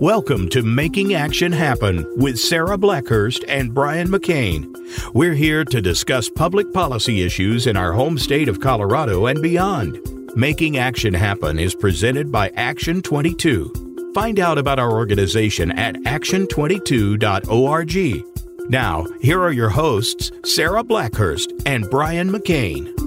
Welcome to Making Action Happen with Sarah Blackhurst and Brian McCain. We're here to discuss public policy issues in our home state of Colorado and beyond. Making Action Happen is presented by Action 22. Find out about our organization at action22.org. Now, here are your hosts, Sarah Blackhurst and Brian McCain.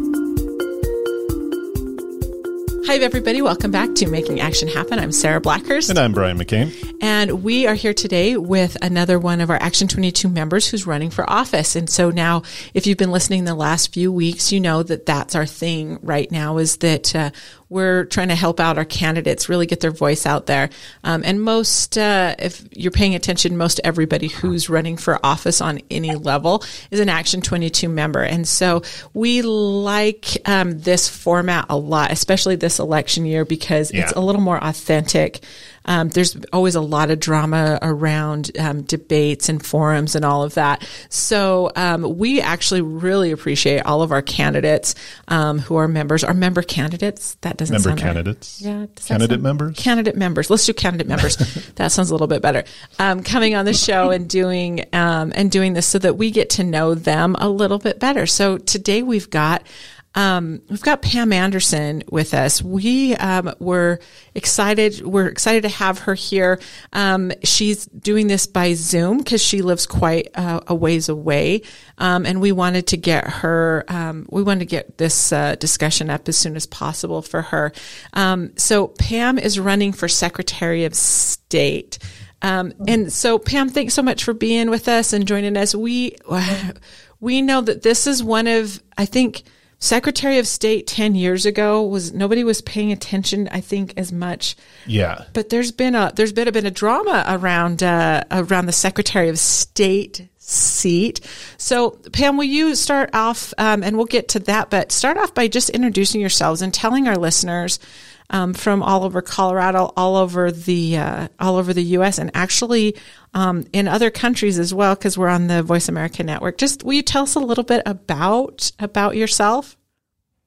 Hi, everybody. Welcome back to Making Action Happen. I'm Sarah Blackhurst. And I'm Brian McCain. And we are here today with another one of our Action 22 members who's running for office. And so now, if you've been listening the last few weeks, you know that that's our thing right now is that uh, we're trying to help out our candidates really get their voice out there. Um, and most, uh, if you're paying attention, most everybody who's running for office on any level is an Action 22 member. And so we like um, this format a lot, especially this election year, because yeah. it's a little more authentic. Um, there's always a lot of drama around um, debates and forums and all of that. So um, we actually really appreciate all of our candidates um, who are members, our member candidates. That doesn't member sound candidates. Right. Yeah, candidate members. Candidate members. Let's do candidate members. that sounds a little bit better. Um, coming on the show and doing um, and doing this so that we get to know them a little bit better. So today we've got um, we've got Pam Anderson with us. We um, were excited. We're excited to have her here. Um, she's doing this by Zoom because she lives quite uh, a ways away, um, and we wanted to get her. Um, we wanted to get this uh, discussion up as soon as possible for her. Um, so Pam is running for Secretary of State. and so, Pam, thanks so much for being with us and joining us. We we know that this is one of I think Secretary of State 10 years ago was nobody was paying attention I think as much. Yeah. But there's been a there's been a bit of drama around uh, around the Secretary of State seat. So Pam, will you start off um, and we'll get to that, but start off by just introducing yourselves and telling our listeners um, from all over Colorado, all over the uh, all over the U.S. and actually um, in other countries as well, because we're on the Voice America Network. Just will you tell us a little bit about about yourself?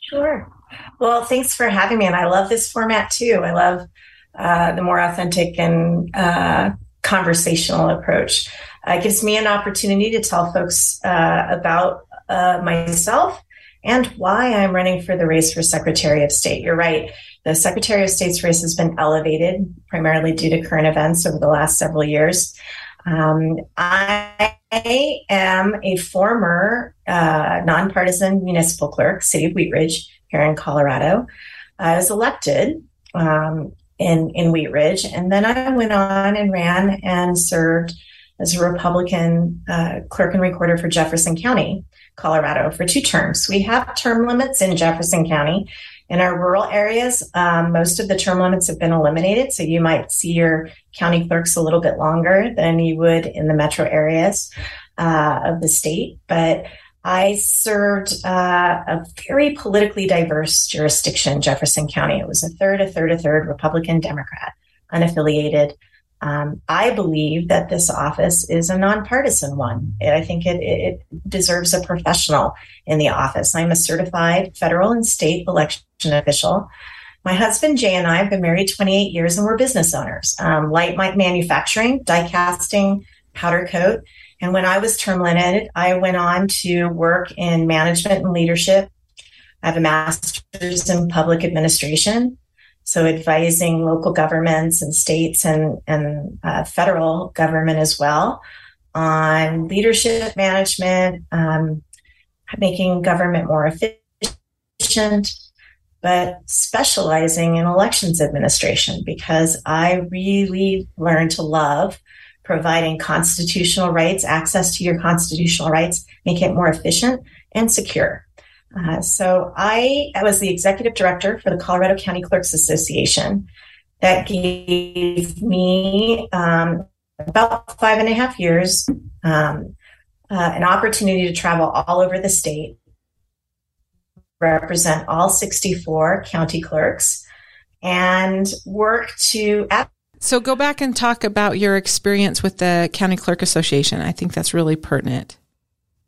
Sure. Well, thanks for having me, and I love this format too. I love uh, the more authentic and uh, conversational approach. Uh, it gives me an opportunity to tell folks uh, about uh, myself and why I'm running for the race for Secretary of State. You're right. The Secretary of State's race has been elevated primarily due to current events over the last several years. Um, I am a former uh, nonpartisan municipal clerk, City of Wheat Ridge, here in Colorado. I was elected um, in in Wheat Ridge, and then I went on and ran and served as a Republican uh, clerk and recorder for Jefferson County, Colorado, for two terms. We have term limits in Jefferson County, in our rural areas, um, most of the term limits have been eliminated. So you might see your county clerks a little bit longer than you would in the metro areas uh, of the state. But I served uh, a very politically diverse jurisdiction, Jefferson County. It was a third, a third, a third Republican, Democrat, unaffiliated. Um, I believe that this office is a nonpartisan one. I think it, it, deserves a professional in the office. I'm a certified federal and state election official. My husband Jay and I have been married 28 years, and we're business owners. Um, light manufacturing, die casting, powder coat. And when I was term limited, I went on to work in management and leadership. I have a master's in public administration so advising local governments and states and, and uh, federal government as well on leadership management, um, making government more efficient, but specializing in elections administration because I really learned to love providing constitutional rights, access to your constitutional rights, make it more efficient and secure. Uh, so I, I was the executive director for the Colorado County Clerks Association. That gave me um, about five and a half years um, uh, an opportunity to travel all over the state, represent all 64 county clerks, and work to. so go back and talk about your experience with the County Clerk Association. I think that's really pertinent.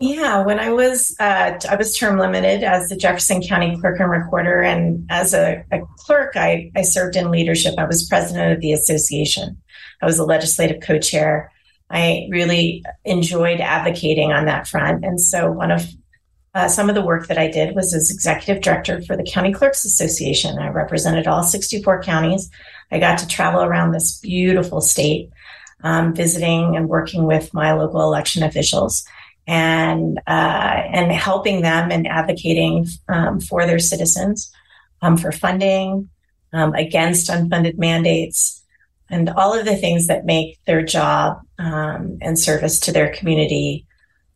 Yeah, when I was uh, I was term limited as the Jefferson County Clerk and Recorder, and as a, a, clerk, I, I served in leadership. I was president of the association. I was a legislative co-chair. I really enjoyed advocating on that front, and so one of uh, some of the work that I did was as executive director for the County Clerks Association. I represented all 64 counties. I got to travel around this beautiful state, um, visiting and working with my local election officials and uh, and helping them and advocating um, for their citizens um, for funding um, against unfunded mandates and all of the things that make their job um, and service to their community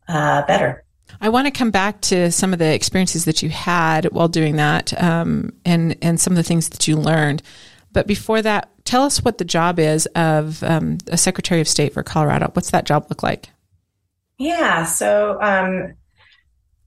uh, better. I want to come back to some of the experiences that you had while doing that, um, and and some of the things that you learned. But before that, tell us what the job is of um, a Secretary of State for Colorado. What's that job look like? Yeah. So, um,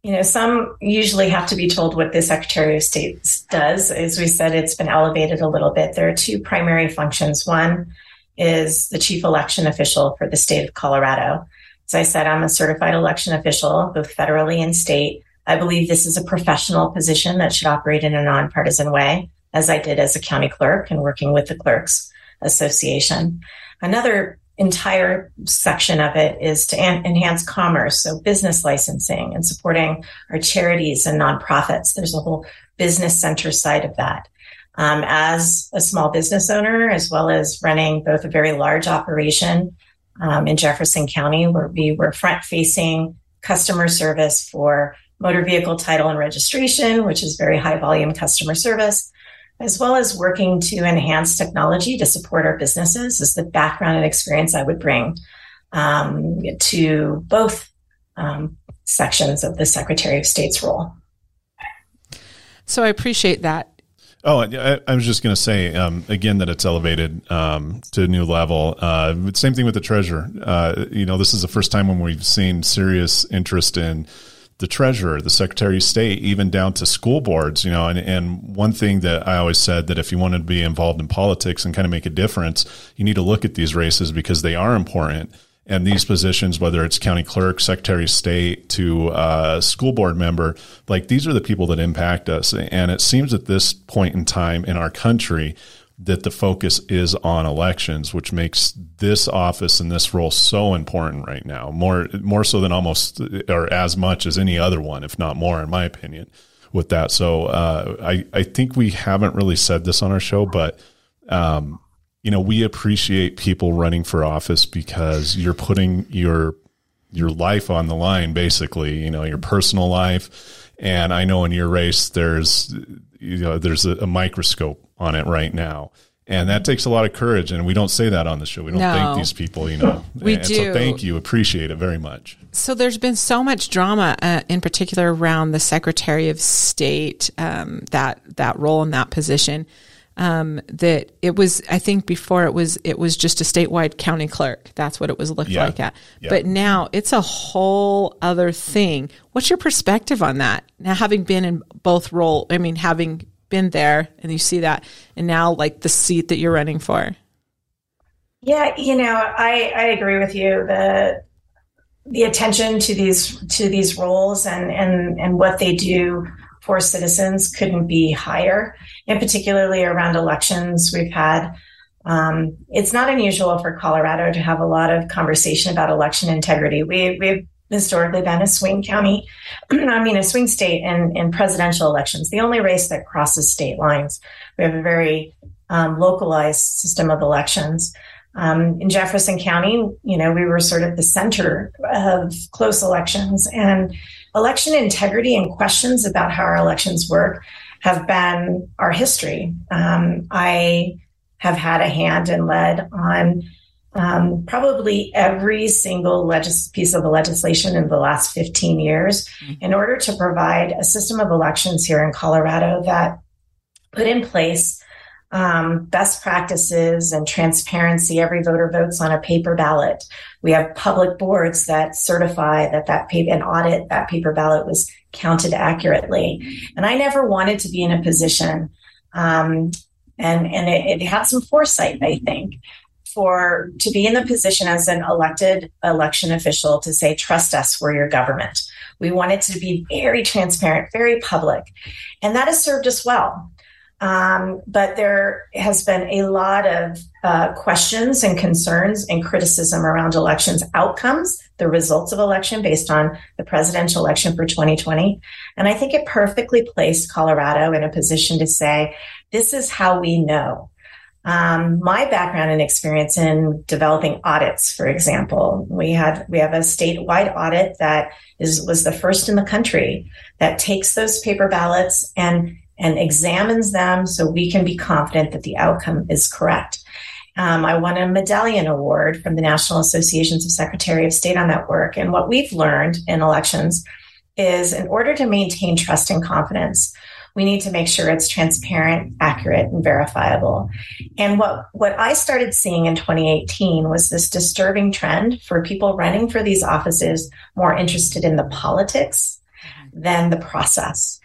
you know, some usually have to be told what the Secretary of State does. As we said, it's been elevated a little bit. There are two primary functions. One is the chief election official for the state of Colorado. As I said, I'm a certified election official, both federally and state. I believe this is a professional position that should operate in a nonpartisan way, as I did as a county clerk and working with the Clerks Association. Another entire section of it is to an- enhance commerce, so business licensing and supporting our charities and nonprofits. There's a whole business center side of that. Um, as a small business owner, as well as running both a very large operation um, in Jefferson County, where we were front facing customer service for motor vehicle title and registration, which is very high volume customer service, as well as working to enhance technology to support our businesses is the background and experience I would bring um, to both um, sections of the Secretary of State's role. So I appreciate that. Oh, I, I was just going to say um, again that it's elevated um, to a new level. Uh, same thing with the treasurer. Uh, you know, this is the first time when we've seen serious interest in the treasurer, the secretary of state, even down to school boards, you know, and, and one thing that I always said that if you wanted to be involved in politics and kind of make a difference, you need to look at these races because they are important. And these positions, whether it's county clerk, secretary of state to uh, school board member, like these are the people that impact us. And it seems at this point in time in our country, that the focus is on elections, which makes this office and this role so important right now, more more so than almost or as much as any other one, if not more, in my opinion. With that, so uh, I I think we haven't really said this on our show, but um, you know we appreciate people running for office because you're putting your your life on the line, basically. You know your personal life, and I know in your race there's you know there's a, a microscope on it right now. And that takes a lot of courage, and we don't say that on the show. We don't no. thank these people, you know. we and do. So thank you, appreciate it very much. So there's been so much drama, uh, in particular around the Secretary of State, um, that that role in that position. Um, that it was, I think before it was, it was just a statewide county clerk. That's what it was looked yeah. like at. Yeah. But now it's a whole other thing. What's your perspective on that? Now, having been in both role, I mean, having been there and you see that and now like the seat that you're running for. Yeah you know i i agree with you. The the attention to these to these roles and and and what they do for citizens couldn't be higher and particularly around elections we've had. Um, it's not unusual for colorado to have a lot of conversation about election integrity. We we've historically been a swing county, I mean, a swing state in, in presidential elections, the only race that crosses state lines. We have a very um, localized system of elections. Um, in Jefferson County, you know, we were sort of the center of close elections and election integrity and questions about how our elections work have been our history. Um, I have had a hand and led on um, probably every single legis- piece of the legislation in the last 15 years mm-hmm. in order to provide a system of elections here in Colorado that put in place um, best practices and transparency. Every voter votes on a paper ballot. We have public boards that certify that that paper and audit that paper ballot was counted accurately. And I never wanted to be in a position, um, and and it, it had some foresight, I think, for to be in the position as an elected election official to say, trust us, we're your government. We want it to be very transparent, very public. And that has served us well. Um, but there has been a lot of uh, questions and concerns and criticism around elections outcomes, the results of election based on the presidential election for 2020. And I think it perfectly placed Colorado in a position to say, this is how we know. Um, my background and experience in developing audits, for example, we had we have a statewide audit that is was the first in the country that takes those paper ballots and and examines them so we can be confident that the outcome is correct. Um, I won a medallion award from the National Associations of Secretary of State on that work. And what we've learned in elections is in order to maintain trust and confidence, we need to make sure it's transparent, accurate, and verifiable. And what, what I started seeing in 2018 was this disturbing trend for people running for these offices more interested in the politics than the process.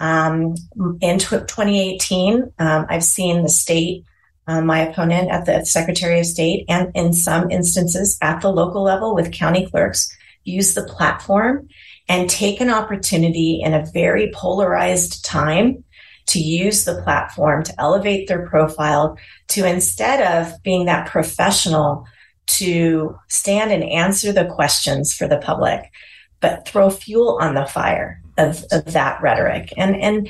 Um, in 2018, um, I've seen the state, um, my opponent at the Secretary of State, and in some instances at the local level with county clerks, use the platform and take an opportunity in a very polarized time to use the platform to elevate their profile to instead of being that professional to stand and answer the questions for the public, but throw fuel on the fire of, of that rhetoric. And, and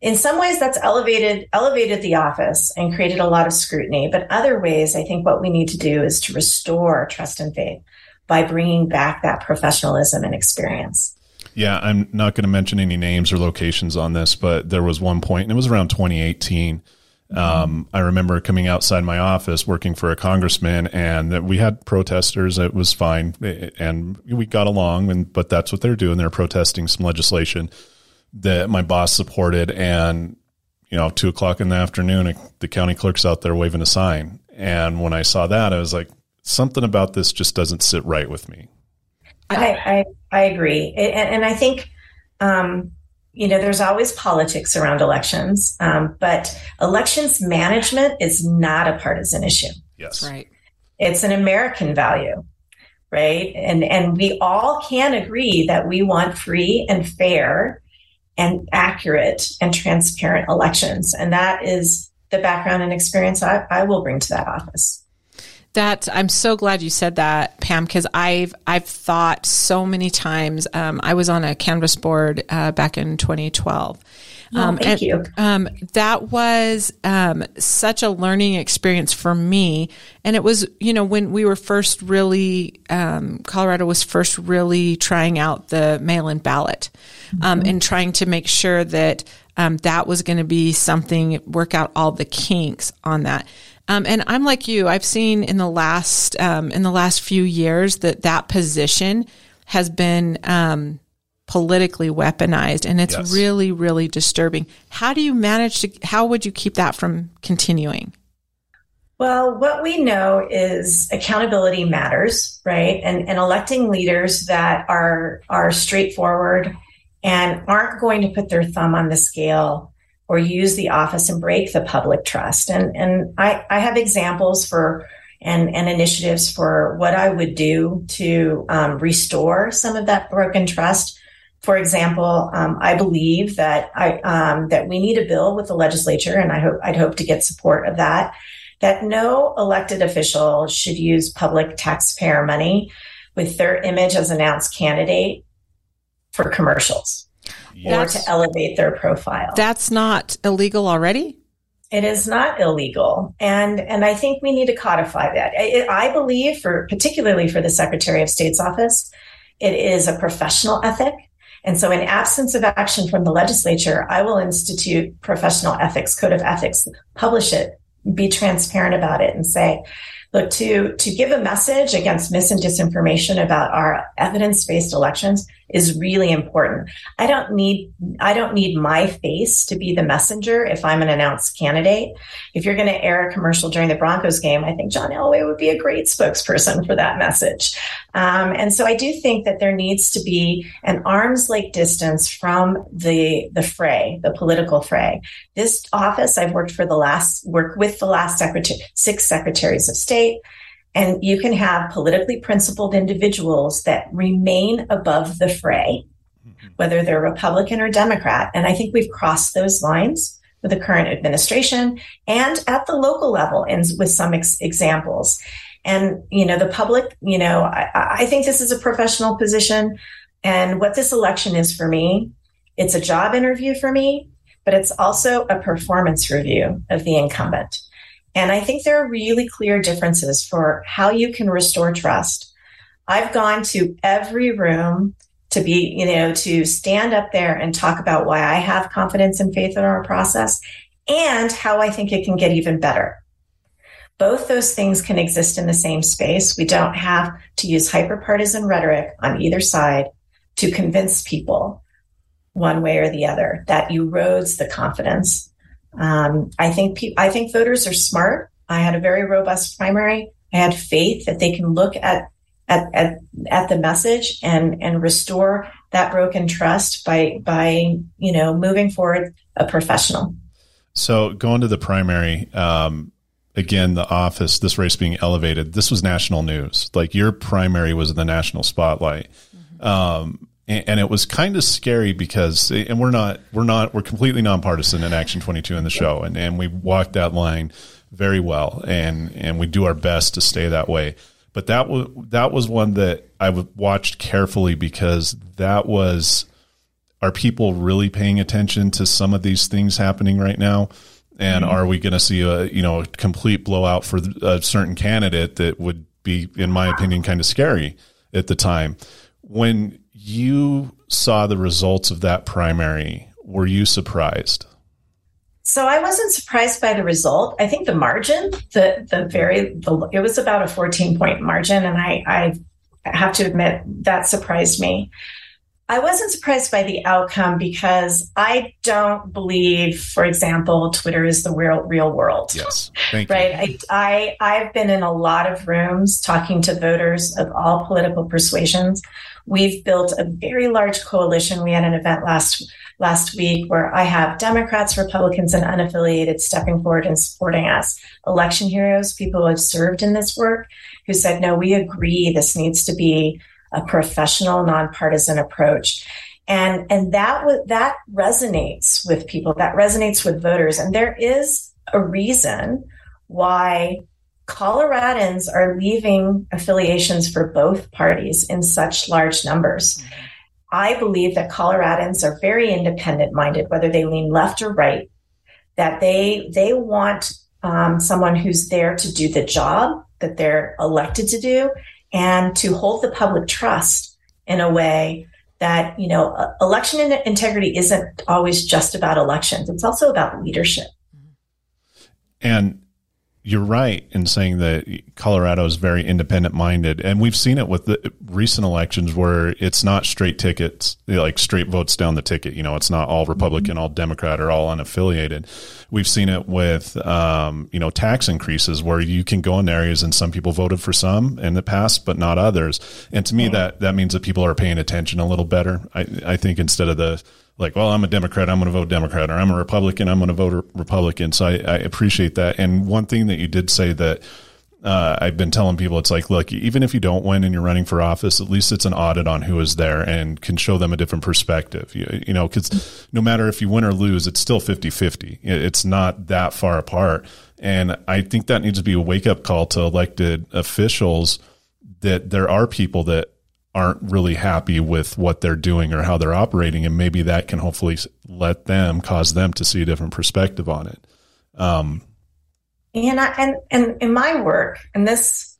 in some ways that's elevated, elevated the office and created a lot of scrutiny. But other ways, I think what we need to do is to restore trust and faith by bringing back that professionalism and experience. Yeah, I'm not going to mention any names or locations on this, but there was one point, and it was around 2018. Um, I remember coming outside my office working for a congressman, and we had protesters. It was fine, and we got along. And but that's what they're doing. They're protesting some legislation that my boss supported. And you know, two o'clock in the afternoon, the county clerk's out there waving a sign. And when I saw that, I was like, something about this just doesn't sit right with me. I I, I agree, and, and I think. Um, you know, there's always politics around elections, um, but elections management is not a partisan issue. Yes. Right. It's an American value, right? And and we all can agree that we want free and fair and accurate and transparent elections. And that is the background and experience I, I will bring to that office. That I'm so glad you said that, Pam, because I've I've thought so many times. Um, I was on a canvas board uh, back in 2012. Um, thank and, you. Um, that was um, such a learning experience for me, and it was you know when we were first really um, Colorado was first really trying out the mail-in ballot, um, mm-hmm. and trying to make sure that um, that was going to be something work out all the kinks on that. Um, and I'm like you. I've seen in the last um, in the last few years that that position has been um, politically weaponized, and it's yes. really really disturbing. How do you manage to? How would you keep that from continuing? Well, what we know is accountability matters, right? And and electing leaders that are are straightforward and aren't going to put their thumb on the scale or use the office and break the public trust. And and I, I have examples for and, and initiatives for what I would do to um, restore some of that broken trust. For example, um, I believe that I um, that we need a bill with the legislature, and I hope I'd hope to get support of that. That no elected official should use public taxpayer money with their image as announced candidate for commercials or to elevate their profile. That's not illegal already? It is not illegal. And, and I think we need to codify that. I, I believe for, particularly for the Secretary of State's office, it is a professional ethic. And so in absence of action from the legislature, I will institute professional ethics, code of ethics, publish it, be transparent about it and say, look, to, to give a message against mis and disinformation about our evidence-based elections is really important. I don't need I don't need my face to be the messenger if I'm an announced candidate. If you're going to air a commercial during the Broncos game, I think John Elway would be a great spokesperson for that message. Um, and so I do think that there needs to be an arm's length distance from the the fray, the political fray. This office I've worked for the last work with the last secretary six secretaries of state state. And you can have politically principled individuals that remain above the fray, mm-hmm. whether they're Republican or Democrat. And I think we've crossed those lines with the current administration and at the local level and with some ex- examples. And, you know, the public, you know, I, I think this is a professional position. And what this election is for me, it's a job interview for me, but it's also a performance review of the incumbent. And I think there are really clear differences for how you can restore trust. I've gone to every room to be, you know, to stand up there and talk about why I have confidence and faith in our process and how I think it can get even better. Both those things can exist in the same space. We don't have to use hyperpartisan rhetoric on either side to convince people one way or the other that erodes the confidence. Um, I think pe- I think voters are smart. I had a very robust primary. I had faith that they can look at at, at, at the message and and restore that broken trust by by you know moving forward a professional. So going to the primary, um, again, the office, this race being elevated, this was national news. Like your primary was in the national spotlight. Mm-hmm. Um, and, and, it was kind of scary because, and we're not, we're not, we're completely nonpartisan in Action 22 in the show. And, and we walked that line very well and, and we do our best to stay that way. But that was, that was one that I watched carefully because that was, are people really paying attention to some of these things happening right now? And mm-hmm. are we going to see a you know a complete blowout for a certain candidate that would be, in my opinion, kind of scary at the time? When you saw the results of that primary, were you surprised? So I wasn't surprised by the result. I think the margin, the the very, the, it was about a 14 point margin, and I I have to admit that surprised me. I wasn't surprised by the outcome because I don't believe, for example, Twitter is the real real world. Yes, thank right. you. I, I I've been in a lot of rooms talking to voters of all political persuasions. We've built a very large coalition. We had an event last last week where I have Democrats, Republicans, and unaffiliated stepping forward and supporting us. Election heroes, people who have served in this work, who said, "No, we agree. This needs to be." a professional, nonpartisan approach. And, and that, that resonates with people, that resonates with voters. And there is a reason why Coloradans are leaving affiliations for both parties in such large numbers. Mm-hmm. I believe that Coloradans are very independent minded, whether they lean left or right, that they, they want um, someone who's there to do the job that they're elected to do and to hold the public trust in a way that, you know, election integrity isn't always just about elections. It's also about leadership. And you're right in saying that Colorado is very independent minded, and we've seen it with the recent elections where it's not straight tickets, like straight votes down the ticket. You know, it's not all Republican, all Democrat, or all unaffiliated. We've seen it with, um, you know, tax increases where you can go in areas and some people voted for some in the past, but not others. And to me, that that means that people are paying attention a little better. I, I think instead of the like, well, I'm a Democrat, I'm going to vote Democrat, or I'm a Republican, I'm going to vote Republican. So I, I, appreciate that. And one thing that you did say that uh, I've been telling people, it's like, look, even if you don't win and you're running for office, at least it's an audit on who is there and can show them a different perspective. You, you know, because no matter if you win or lose, it's still 50 50. It's not that far apart. And I think that needs to be a wake up call to elected officials that there are people that aren't really happy with what they're doing or how they're operating, and maybe that can hopefully let them cause them to see a different perspective on it. Um, and I, and and in my work, and this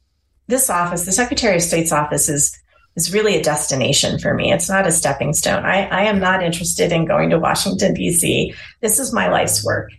this office, the Secretary of State's office is is really a destination for me. It's not a stepping stone. I, I am not interested in going to Washington D.C. This is my life's work,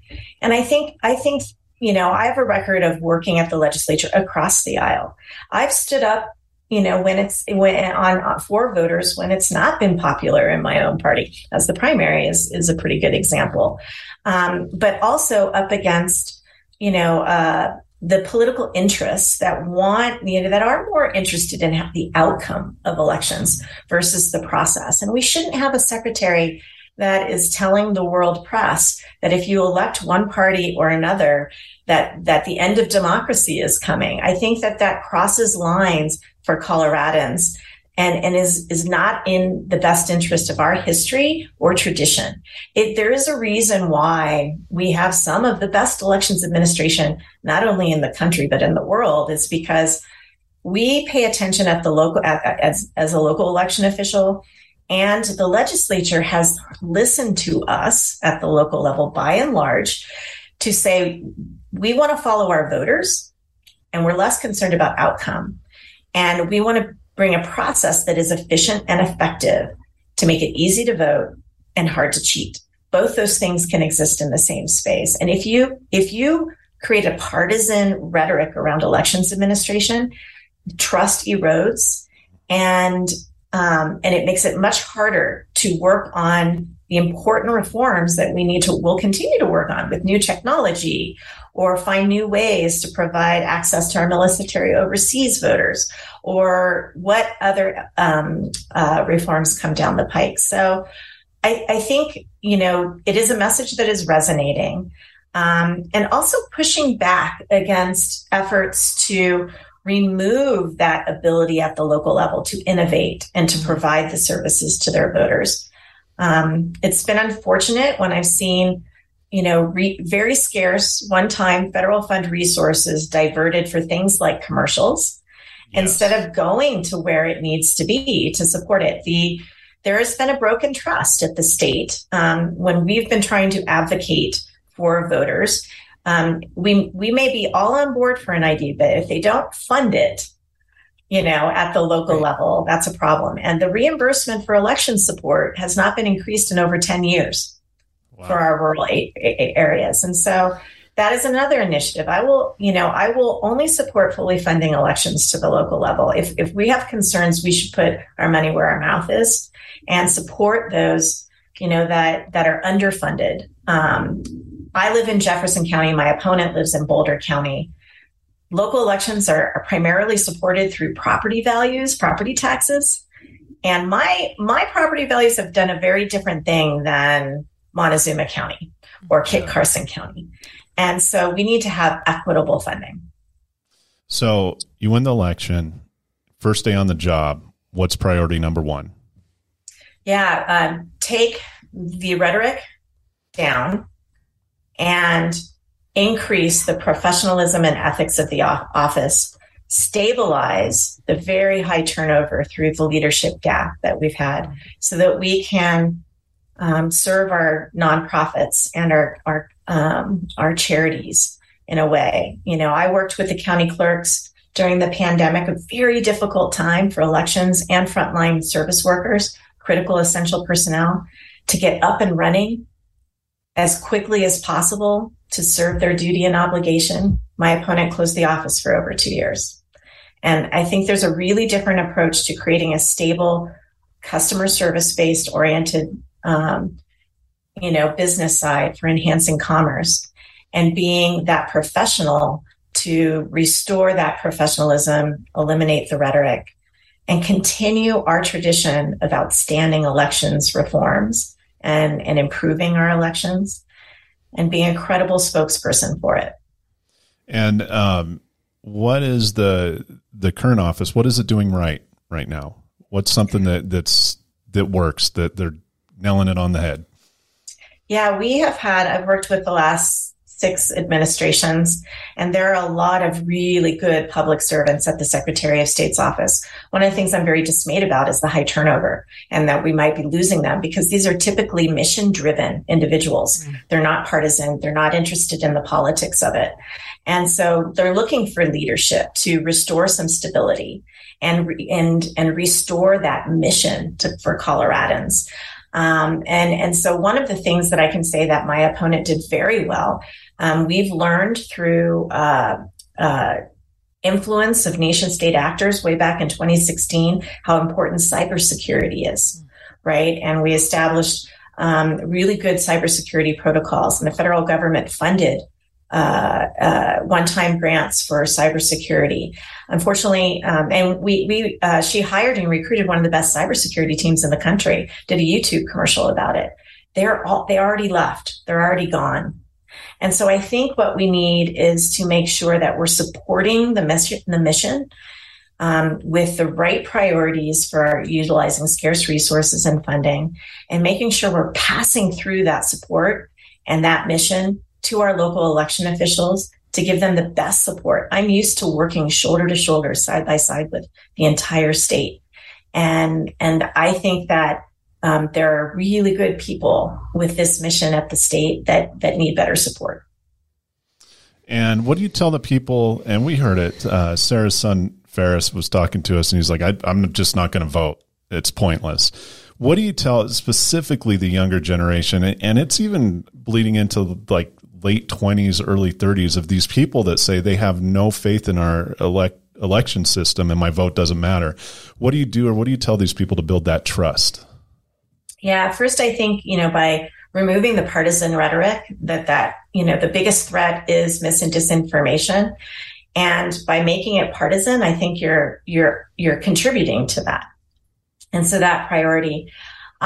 and I think I think you know I have a record of working at the legislature across the aisle. I've stood up you know, when it's when on, on for voters when it's not been popular in my own party, as the primary is is a pretty good example. Um, but also up against, you know, uh, the political interests that want, you know, that are more interested in the outcome of elections versus the process. And we shouldn't have a secretary that is telling the world press that if you elect one party or another, that, that the end of democracy is coming. I think that that crosses lines for Coloradans and, and is, is not in the best interest of our history or tradition. It, there is a reason why we have some of the best elections administration, not only in the country, but in the world. It's because we pay attention at the local, as, as a local election official and the legislature has listened to us at the local level by and large to say, we want to follow our voters and we're less concerned about outcome. And we want to bring a process that is efficient and effective to make it easy to vote and hard to cheat. Both those things can exist in the same space. And if you, if you create a partisan rhetoric around elections administration, trust erodes and um, and it makes it much harder to work on the important reforms that we need to, will continue to work on with new technology or find new ways to provide access to our military overseas voters or what other um, uh, reforms come down the pike. So I, I, think, you know, it is a message that is resonating um, and also pushing back against efforts to remove that ability at the local level to innovate and to provide the services to their voters. Um, it's been unfortunate when I've seen, you know, re- very scarce one-time federal fund resources diverted for things like commercials yes. instead of going to where it needs to be to support it. The there has been a broken trust at the state um, when we've been trying to advocate for voters um, we we may be all on board for an idea, but if they don't fund it, you know, at the local level, that's a problem. And the reimbursement for election support has not been increased in over ten years wow. for our rural a- a- areas, and so that is another initiative. I will, you know, I will only support fully funding elections to the local level. If if we have concerns, we should put our money where our mouth is and support those, you know, that that are underfunded. Um, I live in Jefferson County. My opponent lives in Boulder County. Local elections are, are primarily supported through property values, property taxes. And my my property values have done a very different thing than Montezuma County or Kit Carson County. And so we need to have equitable funding. So you win the election, first day on the job. What's priority number one? Yeah, um, take the rhetoric down and increase the professionalism and ethics of the office, stabilize the very high turnover through the leadership gap that we've had so that we can um, serve our nonprofits and our, our, um, our charities in a way. You know, I worked with the county clerks during the pandemic, a very difficult time for elections and frontline service workers, critical essential personnel to get up and running as quickly as possible to serve their duty and obligation. My opponent closed the office for over two years. And I think there's a really different approach to creating a stable, customer service based oriented, um, you know, business side for enhancing commerce and being that professional to restore that professionalism, eliminate the rhetoric, and continue our tradition of outstanding elections reforms and, and improving our elections and being a credible spokesperson for it. And um, what is the the current office? What is it doing right right now? What's something that that's that works that they're nailing it on the head? Yeah, we have had. I've worked with the last six administrations. And there are a lot of really good public servants at the Secretary of State's office. One of the things I'm very dismayed about is the high turnover and that we might be losing them because these are typically mission driven individuals. Mm. They're not partisan. They're not interested in the politics of it. And so they're looking for leadership to restore some stability and, and, and restore that mission to, for Coloradans. Um, and, and so one of the things that I can say that my opponent did very well um, we've learned through uh, uh, influence of nation state actors way back in 2016 how important cybersecurity is, right? And we established um, really good cybersecurity protocols, and the federal government funded uh, uh, one-time grants for cybersecurity. Unfortunately, um, and we we uh, she hired and recruited one of the best cybersecurity teams in the country. Did a YouTube commercial about it, they're all, they already left. They're already gone. And so I think what we need is to make sure that we're supporting the mission, the mission um, with the right priorities for utilizing scarce resources and funding and making sure we're passing through that support and that mission to our local election officials to give them the best support. I'm used to working shoulder to shoulder, side by side with the entire state. And, and I think that um, there are really good people with this mission at the state that, that need better support. And what do you tell the people? And we heard it. Uh, Sarah's son Ferris was talking to us, and he's like, I, "I'm just not going to vote. It's pointless." What do you tell specifically the younger generation, and it's even bleeding into like late 20s, early 30s of these people that say they have no faith in our elect, election system and my vote doesn't matter. What do you do, or what do you tell these people to build that trust? Yeah, first, I think you know by removing the partisan rhetoric that that you know the biggest threat is mis and disinformation and by making it partisan, I think you're you're you're contributing to that. And so that priority.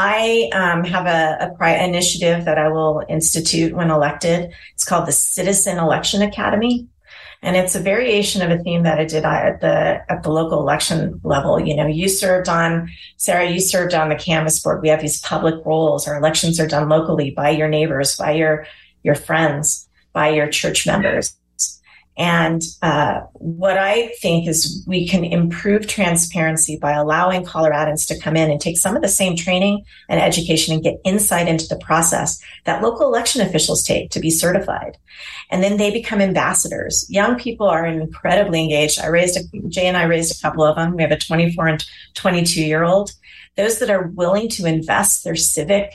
I um, have a, a initiative that I will institute when elected. It's called the Citizen Election Academy, and it's a variation of a theme that I did at the at the local election level. You know, you served on Sarah, you served on the canvas board. We have these public roles. Our elections are done locally by your neighbors, by your your friends, by your church members. And uh, what I think is we can improve transparency by allowing Coloradans to come in and take some of the same training and education and get insight into the process that local election officials take to be certified. And then they become ambassadors. Young people are incredibly engaged. I raised, a, Jay and I raised a couple of them. We have a 24 and 22 year old. Those that are willing to invest their civic,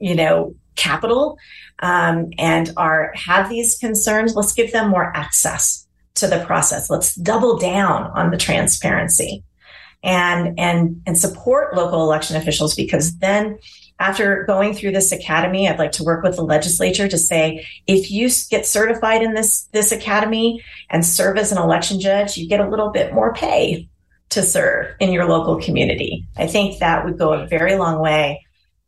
you know, capital um, and are have these concerns, let's give them more access to the process. Let's double down on the transparency and and and support local election officials because then after going through this academy i'd like to work with the legislature to say if you get certified in this this academy and serve as an election judge you get a little bit more pay to serve in your local community i think that would go a very long way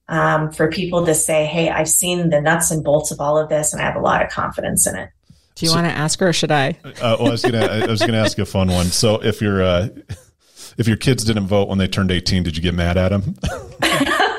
um, for people to say, "Hey, I've seen the nuts and bolts of all of this, and I have a lot of confidence in it." Do you so, want to ask her, or should I? Uh, well, I was gonna I was gonna ask a fun one. So, if your uh, if your kids didn't vote when they turned eighteen, did you get mad at them?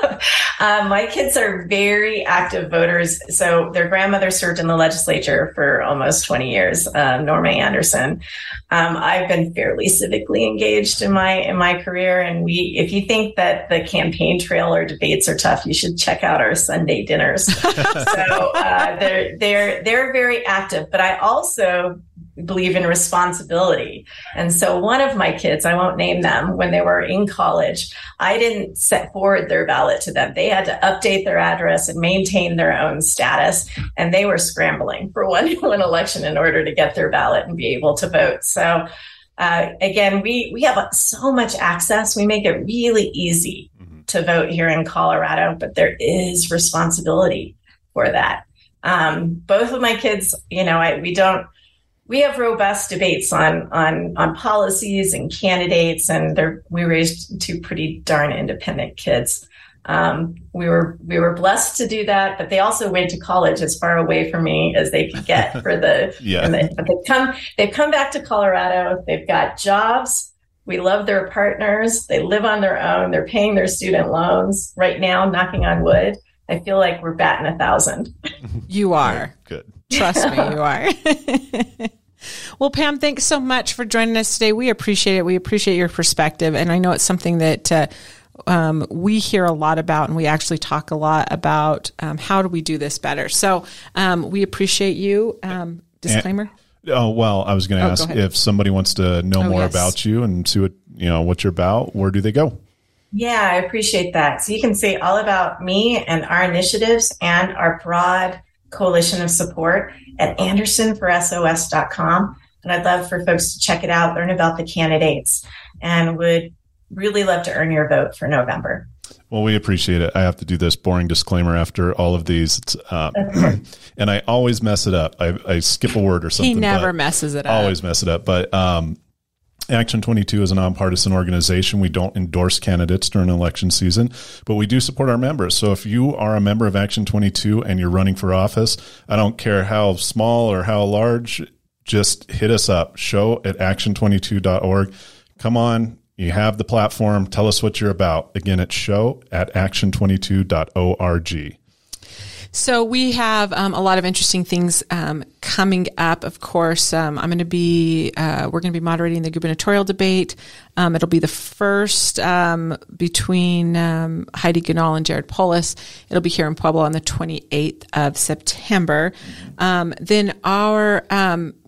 Um, my kids are very active voters. So their grandmother served in the legislature for almost 20 years, uh, Norma Anderson. Um, I've been fairly civically engaged in my in my career, and we. If you think that the campaign trail or debates are tough, you should check out our Sunday dinners. so uh, they're they're they're very active. But I also believe in responsibility. And so one of my kids, I won't name them, when they were in college, I didn't set forward their ballot to them. They had to update their address and maintain their own status. And they were scrambling for one, one election in order to get their ballot and be able to vote. So uh, again, we, we have so much access. We make it really easy mm-hmm. to vote here in Colorado, but there is responsibility for that. Um, both of my kids, you know, I, we don't, we have robust debates on on on policies and candidates, and we raised two pretty darn independent kids. Um, we were we were blessed to do that, but they also went to college as far away from me as they could get for the. yeah. The, but they come they've come back to Colorado. They've got jobs. We love their partners. They live on their own. They're paying their student loans right now. Knocking on wood. I feel like we're batting a thousand. You are. Good. Trust me, you are. well, Pam, thanks so much for joining us today. We appreciate it. We appreciate your perspective. And I know it's something that uh, um, we hear a lot about, and we actually talk a lot about um, how do we do this better. So um, we appreciate you. Um, disclaimer. And, oh well, I was going to oh, ask if somebody wants to know oh, more yes. about you and see what you know what you're about. Where do they go? Yeah, I appreciate that. So you can see all about me and our initiatives and our broad coalition of support at andersonforsos.com. And I'd love for folks to check it out, learn about the candidates, and would really love to earn your vote for November. Well, we appreciate it. I have to do this boring disclaimer after all of these. Uh, and I always mess it up. I, I, skip a word or something. He never messes it up. Always mess it up. But um, Action 22 is a nonpartisan organization. We don't endorse candidates during election season, but we do support our members. So if you are a member of Action 22 and you're running for office, I don't care how small or how large, just hit us up. Show at action22.org. Come on. You have the platform. Tell us what you're about. Again, it's show at action22.org. So we have um, a lot of interesting things um, coming up. Of course, um, I'm going to be uh, we're going to be moderating the gubernatorial debate. Um, it'll be the first um, between um, Heidi Ganahl and Jared Polis. It'll be here in Pueblo on the 28th of September. then our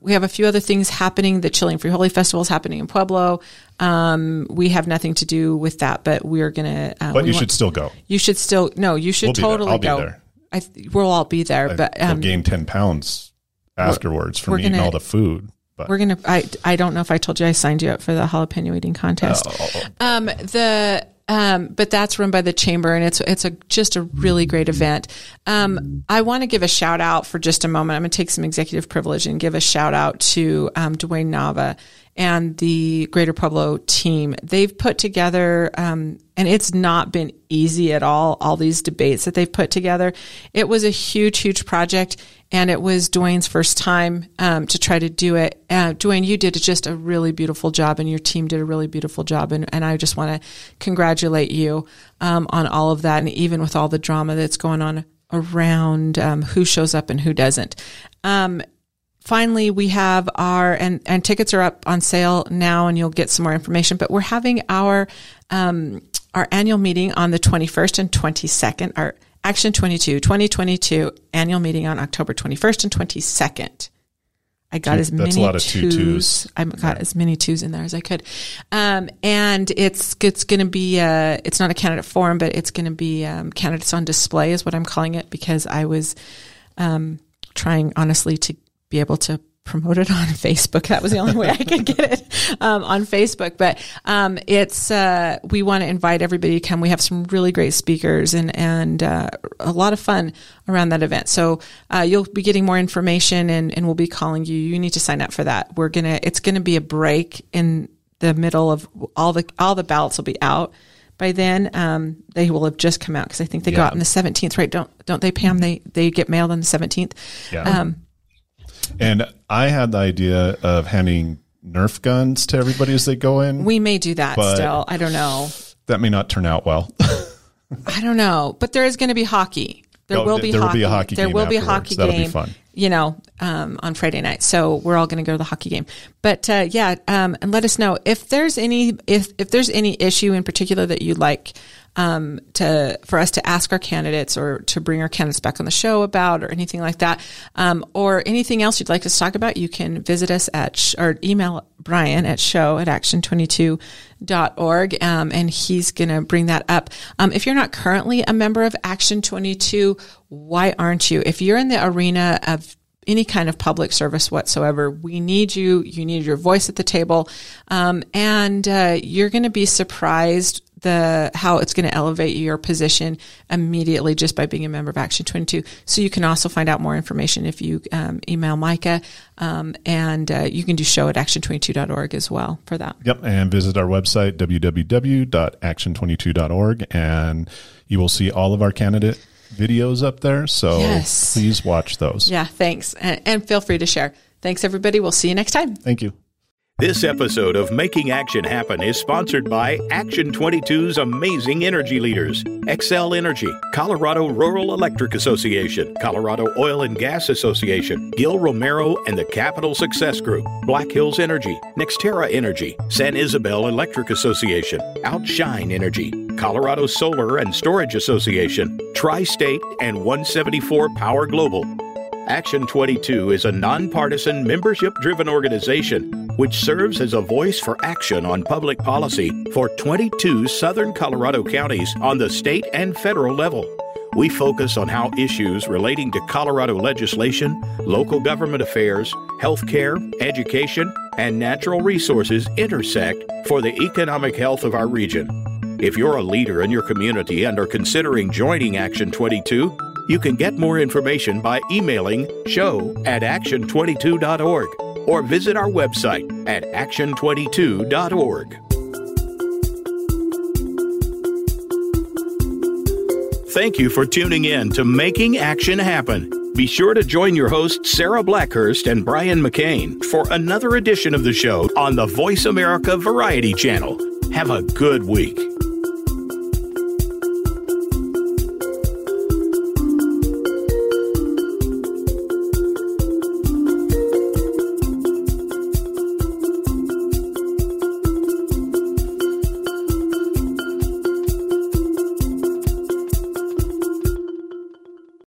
we have a few other things happening. The Chile and Frijoles Festival is happening in Pueblo. Um, we have nothing to do with that, but we're gonna. Uh, but you want, should still go. You should still no. You should we'll totally go. I we'll all be there, I, but um, gain ten pounds afterwards from eating gonna, all the food. But. We're gonna. I I don't know if I told you I signed you up for the jalapeno eating contest. Oh. Um, the um, but that's run by the chamber, and it's it's a just a really great event. Um, I want to give a shout out for just a moment. I'm going to take some executive privilege and give a shout out to um, Dwayne Nava and the Greater Pueblo team. They've put together, um, and it's not been easy at all, all these debates that they've put together. It was a huge, huge project, and it was Dwayne's first time um, to try to do it. Uh, Dwayne, you did just a really beautiful job, and your team did a really beautiful job, and, and I just want to congratulate you um, on all of that, and even with all the drama that's going on around um, who shows up and who doesn't. Um, finally, we have our, and, and tickets are up on sale now and you'll get some more information, but we're having our, um, our annual meeting on the 21st and 22nd, our Action 22, 2022 annual meeting on October 21st and 22nd. I got Two, as many twos. Two twos. I got yeah. as many twos in there as I could. Um, and it's, it's going to be, uh, it's not a candidate forum, but it's going to be, um, candidates on display is what I'm calling it because I was, um, trying honestly to be able to promote it on Facebook. That was the only way I could get it um, on Facebook. But um, it's uh, we want to invite everybody to come. We have some really great speakers and and uh, a lot of fun around that event. So uh, you'll be getting more information, and and we'll be calling you. You need to sign up for that. We're gonna. It's gonna be a break in the middle of all the all the ballots will be out by then. Um, they will have just come out because I think they yeah. go out on the 17th, right? Don't don't they, Pam? They they get mailed on the 17th. Yeah. Um, and I had the idea of handing Nerf guns to everybody as they go in. We may do that still. I don't know. That may not turn out well. I don't know, but there is going to be hockey. There oh, will be there hockey. Will be a hockey there will be a hockey That'll game. Be fun. You know, um, on Friday night. So we're all going to go to the hockey game. But uh, yeah, um, and let us know if there's any if if there's any issue in particular that you'd like um, to for us to ask our candidates or to bring our candidates back on the show about or anything like that, um, or anything else you'd like us to talk about, you can visit us at sh- or email Brian at show at action22.org, um, and he's going to bring that up. Um, if you're not currently a member of Action 22, why aren't you? If you're in the arena of any kind of public service whatsoever. We need you. You need your voice at the table. Um, and uh, you're going to be surprised the how it's going to elevate your position immediately just by being a member of Action 22. So you can also find out more information if you um, email Micah, um, and uh, you can do show at action22.org as well for that. Yep, and visit our website www.action22.org, and you will see all of our candidate videos up there. So yes. please watch those. Yeah, thanks, and, and feel free to share. Thanks, everybody. We'll see you next time. Thank you. This episode of Making Action Happen is sponsored by Action 22's amazing energy leaders Xcel Energy, Colorado Rural Electric Association, Colorado Oil and Gas Association, Gil Romero and the Capitol Success Group, Black Hills Energy, Nextera Energy, San Isabel Electric Association, Outshine Energy, Colorado Solar and Storage Association, Tri State, and 174 Power Global. Action 22 is a nonpartisan, membership driven organization which serves as a voice for action on public policy for 22 southern Colorado counties on the state and federal level. We focus on how issues relating to Colorado legislation, local government affairs, healthcare, education, and natural resources intersect for the economic health of our region. If you're a leader in your community and are considering joining Action 22, you can get more information by emailing show at action22.org or visit our website at action22.org. Thank you for tuning in to Making Action Happen. Be sure to join your hosts, Sarah Blackhurst and Brian McCain, for another edition of the show on the Voice America Variety Channel. Have a good week.